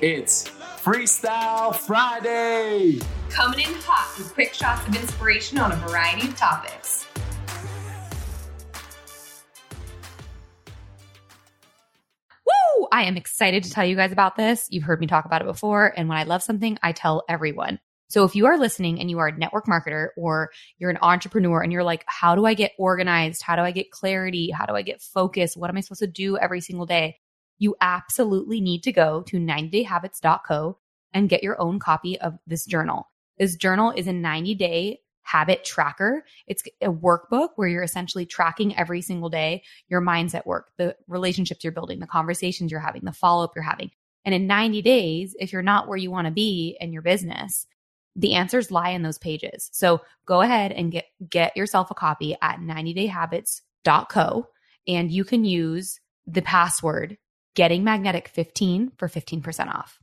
It's Freestyle Friday! Coming in hot with quick shots of inspiration on a variety of topics. Woo! I am excited to tell you guys about this. You've heard me talk about it before, and when I love something, I tell everyone. So if you are listening and you are a network marketer or you're an entrepreneur and you're like, how do I get organized? How do I get clarity? How do I get focus? What am I supposed to do every single day? You absolutely need to go to 90dayhabits.co and get your own copy of this journal. This journal is a 90 day habit tracker. It's a workbook where you're essentially tracking every single day your mindset work, the relationships you're building, the conversations you're having, the follow up you're having. And in 90 days, if you're not where you want to be in your business, the answers lie in those pages. So go ahead and get get yourself a copy at 90dayhabits.co and you can use the password getting magnetic 15 for 15% off.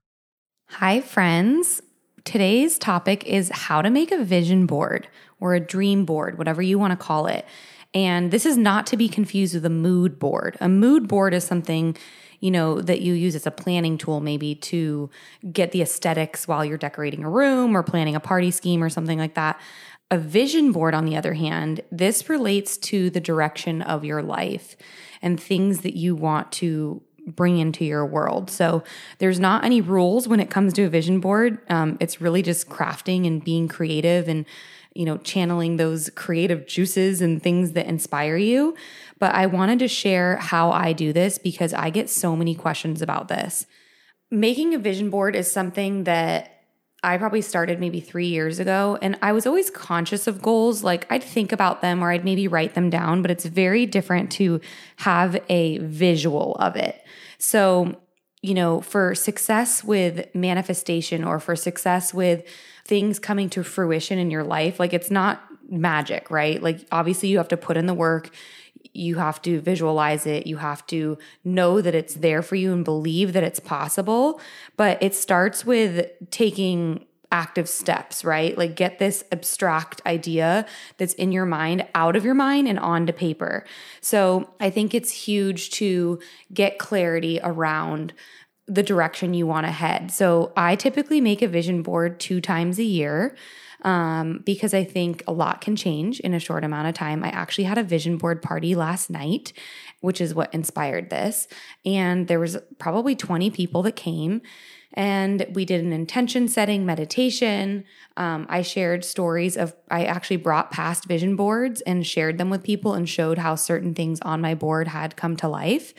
Hi friends. Today's topic is how to make a vision board or a dream board, whatever you want to call it. And this is not to be confused with a mood board. A mood board is something you know, that you use as a planning tool, maybe to get the aesthetics while you're decorating a room or planning a party scheme or something like that. A vision board, on the other hand, this relates to the direction of your life and things that you want to bring into your world. So there's not any rules when it comes to a vision board. Um, it's really just crafting and being creative and you know channeling those creative juices and things that inspire you. But I wanted to share how I do this because I get so many questions about this. Making a vision board is something that I probably started maybe three years ago, and I was always conscious of goals. Like I'd think about them or I'd maybe write them down, but it's very different to have a visual of it. So, you know, for success with manifestation or for success with things coming to fruition in your life, like it's not magic, right? Like obviously you have to put in the work you have to visualize it. You have to know that it's there for you and believe that it's possible. But it starts with taking active steps, right? Like get this abstract idea that's in your mind out of your mind and onto paper. So I think it's huge to get clarity around the direction you want to head. So I typically make a vision board two times a year um, because I think a lot can change in a short amount of time. I actually had a vision board party last night, which is what inspired this. And there was probably 20 people that came and we did an intention setting meditation. Um, I shared stories of, I actually brought past vision boards and shared them with people and showed how certain things on my board had come to life.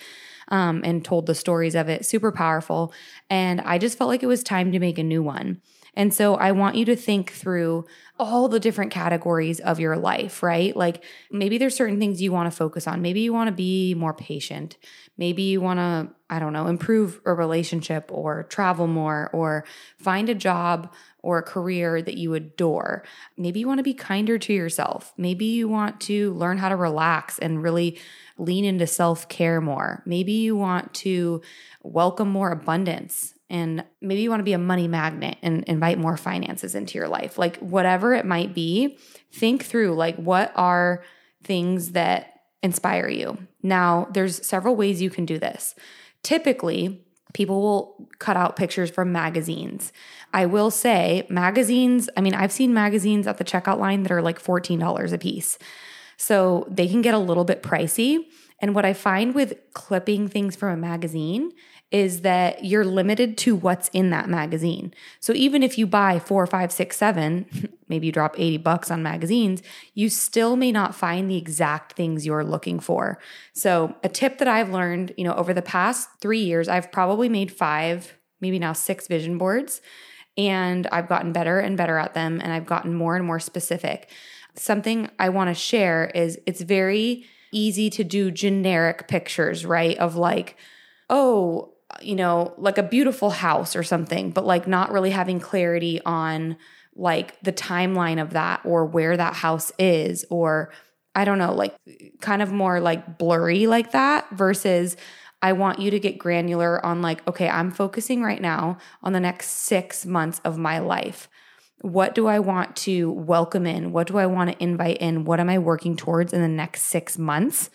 Um, and told the stories of it. Super powerful. And I just felt like it was time to make a new one. And so I want you to think through all the different categories of your life, right? Like maybe there's certain things you want to focus on. Maybe you want to be more patient. Maybe you want to, I don't know, improve a relationship or travel more or find a job or a career that you adore. Maybe you want to be kinder to yourself. Maybe you want to learn how to relax and really lean into self care more. Maybe you want to welcome more abundance and maybe you want to be a money magnet and invite more finances into your life. Like whatever it might be, think through like what are things that inspire you. Now, there's several ways you can do this. Typically, people will cut out pictures from magazines. I will say, magazines, I mean, I've seen magazines at the checkout line that are like $14 a piece. So they can get a little bit pricey. And what I find with clipping things from a magazine is that you're limited to what's in that magazine. So even if you buy four, five, six, seven, maybe you drop 80 bucks on magazines, you still may not find the exact things you're looking for. So a tip that I've learned, you know, over the past three years, I've probably made five, maybe now six vision boards. And I've gotten better and better at them, and I've gotten more and more specific. Something I want to share is it's very easy to do generic pictures, right? Of like, oh, you know, like a beautiful house or something, but like not really having clarity on like the timeline of that or where that house is or I don't know, like kind of more like blurry like that versus I want you to get granular on like, okay, I'm focusing right now on the next six months of my life. What do I want to welcome in? What do I want to invite in? What am I working towards in the next six months?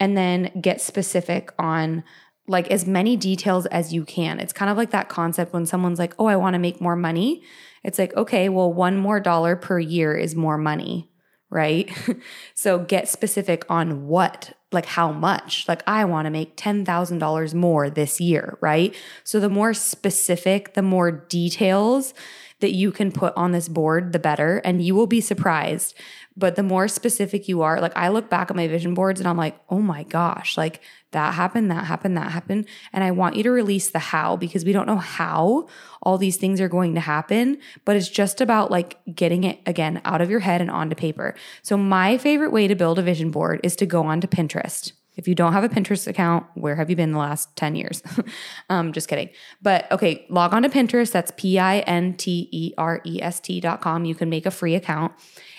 And then get specific on like as many details as you can. It's kind of like that concept when someone's like, "Oh, I want to make more money." It's like, "Okay, well, one more dollar per year is more money." Right? so get specific on what, like how much. Like I want to make $10,000 more this year, right? So the more specific, the more details that you can put on this board, the better. And you will be surprised. But the more specific you are, like I look back at my vision boards and I'm like, oh my gosh, like that happened, that happened, that happened. And I want you to release the how because we don't know how all these things are going to happen, but it's just about like getting it again out of your head and onto paper. So, my favorite way to build a vision board is to go onto Pinterest. If you don't have a Pinterest account, where have you been the last 10 years? um, just kidding. But okay, log on to Pinterest. That's P I N T E R E S T dot com. You can make a free account.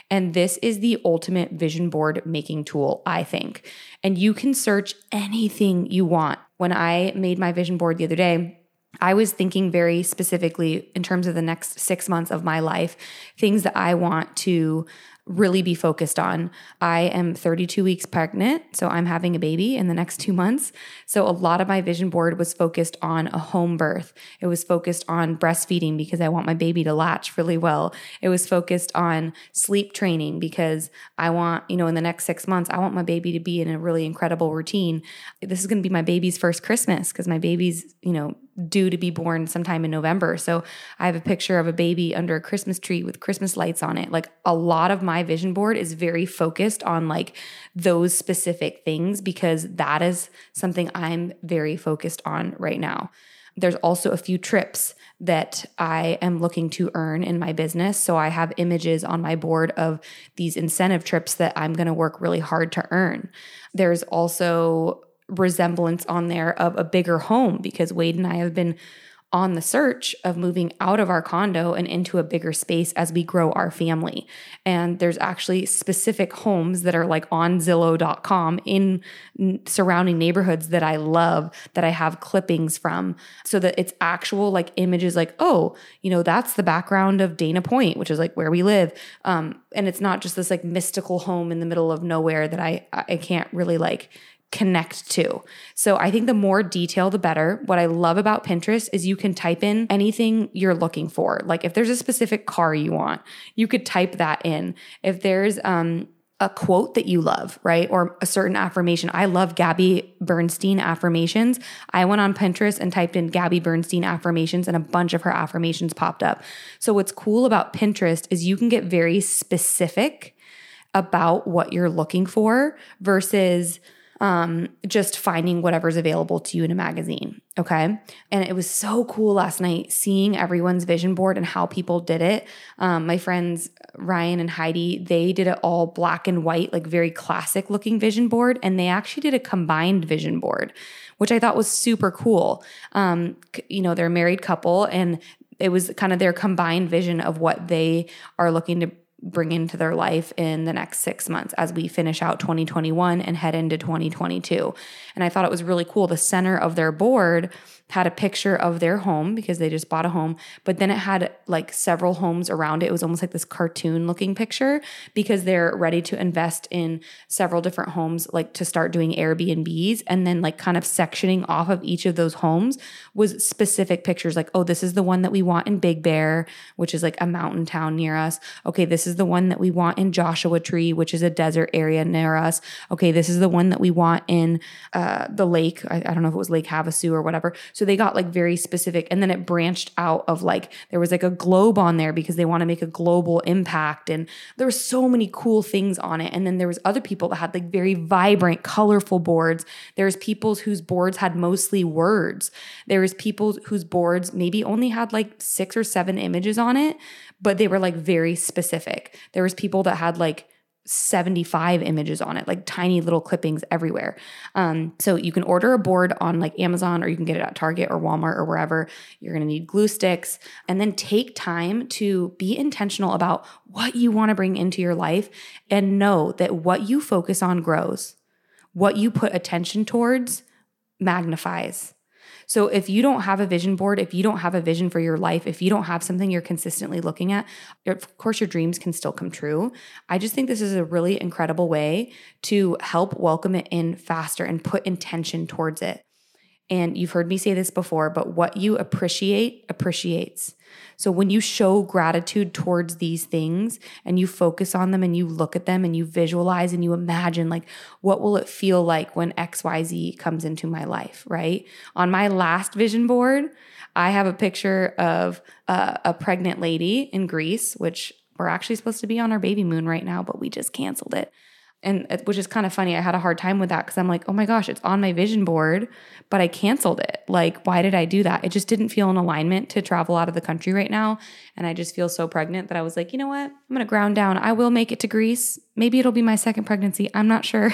And this is the ultimate vision board making tool, I think. And you can search anything you want. When I made my vision board the other day, I was thinking very specifically in terms of the next six months of my life, things that I want to really be focused on. I am 32 weeks pregnant, so I'm having a baby in the next two months. So a lot of my vision board was focused on a home birth. It was focused on breastfeeding because I want my baby to latch really well. It was focused on sleep training because I want, you know, in the next six months, I want my baby to be in a really incredible routine. This is going to be my baby's first Christmas because my baby's, you know, due to be born sometime in November. So I have a picture of a baby under a Christmas tree with Christmas lights on it. Like a lot of my vision board is very focused on like those specific things because that is something I'm very focused on right now. There's also a few trips that I am looking to earn in my business. So I have images on my board of these incentive trips that I'm going to work really hard to earn. There's also resemblance on there of a bigger home because Wade and I have been on the search of moving out of our condo and into a bigger space as we grow our family. And there's actually specific homes that are like on Zillow.com in surrounding neighborhoods that I love that I have clippings from so that it's actual like images like, oh, you know, that's the background of Dana Point, which is like where we live. Um, and it's not just this like mystical home in the middle of nowhere that I I can't really like connect to. So I think the more detail, the better. What I love about Pinterest is you can type in anything you're looking for. Like if there's a specific car you want, you could type that in. If there's um, a quote that you love, right? Or a certain affirmation. I love Gabby Bernstein affirmations. I went on Pinterest and typed in Gabby Bernstein affirmations and a bunch of her affirmations popped up. So what's cool about Pinterest is you can get very specific about what you're looking for versus um, just finding whatever's available to you in a magazine. Okay. And it was so cool last night seeing everyone's vision board and how people did it. Um, my friends Ryan and Heidi, they did it all black and white, like very classic looking vision board. And they actually did a combined vision board, which I thought was super cool. Um, you know, they're a married couple and it was kind of their combined vision of what they are looking to bring into their life in the next six months as we finish out 2021 and head into 2022. And I thought it was really cool. The center of their board had a picture of their home because they just bought a home, but then it had like several homes around it. It was almost like this cartoon looking picture because they're ready to invest in several different homes, like to start doing Airbnbs. And then, like, kind of sectioning off of each of those homes was specific pictures like, oh, this is the one that we want in Big Bear, which is like a mountain town near us. Okay, this the one that we want in Joshua Tree, which is a desert area near us. Okay, this is the one that we want in uh, the lake. I, I don't know if it was Lake Havasu or whatever. So they got like very specific. And then it branched out of like, there was like a globe on there because they want to make a global impact. And there were so many cool things on it. And then there was other people that had like very vibrant, colorful boards. There's people whose boards had mostly words. There was people whose boards maybe only had like six or seven images on it, but they were like very specific. There was people that had like 75 images on it, like tiny little clippings everywhere. Um, so you can order a board on like Amazon or you can get it at Target or Walmart or wherever. You're going to need glue sticks and then take time to be intentional about what you want to bring into your life and know that what you focus on grows. What you put attention towards magnifies. So if you don't have a vision board, if you don't have a vision for your life, if you don't have something you're consistently looking at, of course your dreams can still come true. I just think this is a really incredible way to help welcome it in faster and put intention towards it. And you've heard me say this before, but what you appreciate appreciates. So when you show gratitude towards these things and you focus on them and you look at them and you visualize and you imagine like what will it feel like when XYZ comes into my life, right? On my last vision board, I have a picture of a, a pregnant lady in Greece, which we're actually supposed to be on our baby moon right now, but we just canceled it and which is kind of funny. I had a hard time with that because I'm like, oh my gosh, it's on my vision board, but I canceled it. Like, why did I do that? It just didn't feel in alignment to travel out of the country right now. And I just feel so pregnant that I was like, you know what? I'm going to ground down. I will make it to Greece. Maybe it'll be my second pregnancy. I'm not sure.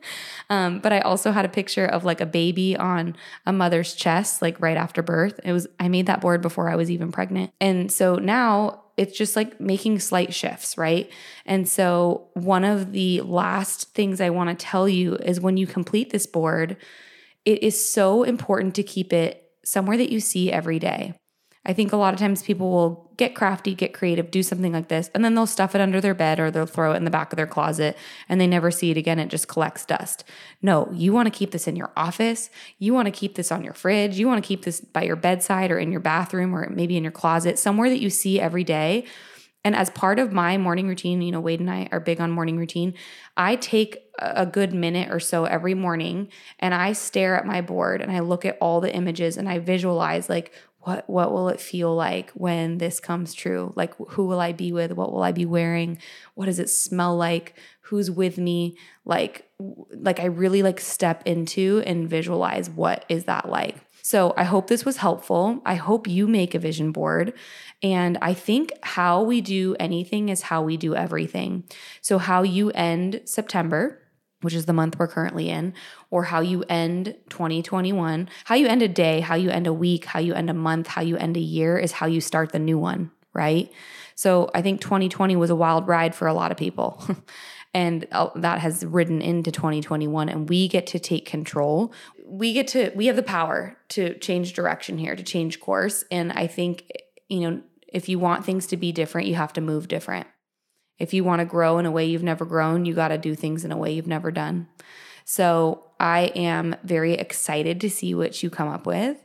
um, but I also had a picture of like a baby on a mother's chest, like right after birth. It was, I made that board before I was even pregnant. And so now it's just like making slight shifts, right? And so, one of the last things I want to tell you is when you complete this board, it is so important to keep it somewhere that you see every day. I think a lot of times people will get crafty, get creative, do something like this, and then they'll stuff it under their bed or they'll throw it in the back of their closet and they never see it again. It just collects dust. No, you want to keep this in your office. You want to keep this on your fridge. You want to keep this by your bedside or in your bathroom or maybe in your closet, somewhere that you see every day. And as part of my morning routine, you know, Wade and I are big on morning routine. I take a good minute or so every morning and I stare at my board and I look at all the images and I visualize like what what will it feel like when this comes true? Like who will i be with? What will i be wearing? What does it smell like? Who's with me? Like like i really like step into and visualize what is that like. So i hope this was helpful. I hope you make a vision board. And i think how we do anything is how we do everything. So how you end september which is the month we're currently in, or how you end 2021. How you end a day, how you end a week, how you end a month, how you end a year is how you start the new one, right? So I think 2020 was a wild ride for a lot of people. and uh, that has ridden into 2021 and we get to take control. We get to we have the power to change direction here, to change course, and I think you know, if you want things to be different, you have to move different. If you want to grow in a way you've never grown, you got to do things in a way you've never done. So I am very excited to see what you come up with.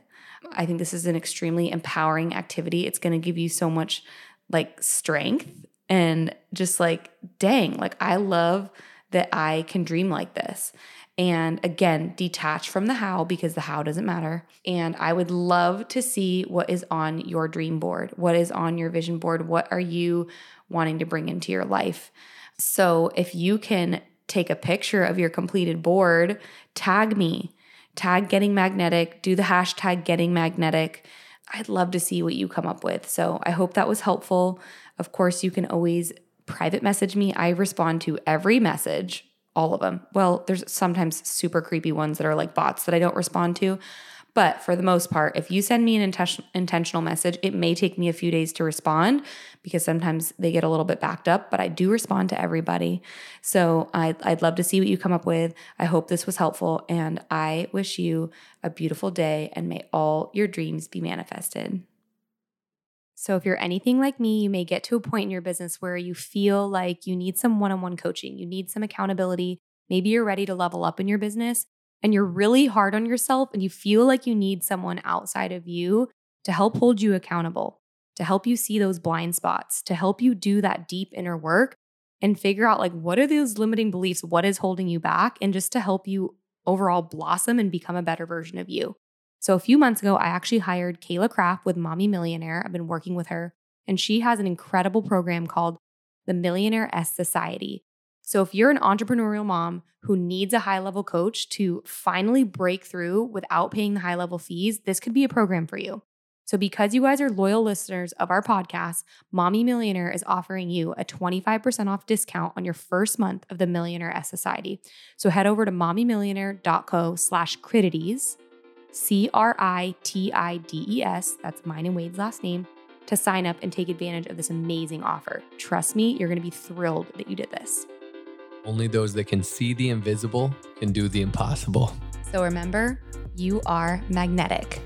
I think this is an extremely empowering activity. It's going to give you so much like strength and just like, dang, like I love that I can dream like this. And again, detach from the how because the how doesn't matter. And I would love to see what is on your dream board. What is on your vision board? What are you wanting to bring into your life? So if you can take a picture of your completed board, tag me, tag getting magnetic, do the hashtag getting magnetic. I'd love to see what you come up with. So I hope that was helpful. Of course, you can always private message me. I respond to every message all of them. Well, there's sometimes super creepy ones that are like bots that I don't respond to. But for the most part, if you send me an intention- intentional message, it may take me a few days to respond because sometimes they get a little bit backed up, but I do respond to everybody. So I'd, I'd love to see what you come up with. I hope this was helpful, and I wish you a beautiful day and may all your dreams be manifested. So, if you're anything like me, you may get to a point in your business where you feel like you need some one on one coaching, you need some accountability. Maybe you're ready to level up in your business and you're really hard on yourself and you feel like you need someone outside of you to help hold you accountable, to help you see those blind spots, to help you do that deep inner work and figure out like what are those limiting beliefs, what is holding you back, and just to help you overall blossom and become a better version of you. So a few months ago, I actually hired Kayla Kraft with Mommy Millionaire. I've been working with her, and she has an incredible program called the Millionairess Society. So if you're an entrepreneurial mom who needs a high level coach to finally break through without paying the high level fees, this could be a program for you. So, because you guys are loyal listeners of our podcast, Mommy Millionaire is offering you a 25% off discount on your first month of the Millionairess Society. So, head over to mommymillionaire.co slash critides C R I T I D E S, that's mine and Wade's last name, to sign up and take advantage of this amazing offer. Trust me, you're going to be thrilled that you did this. Only those that can see the invisible can do the impossible. So remember, you are magnetic.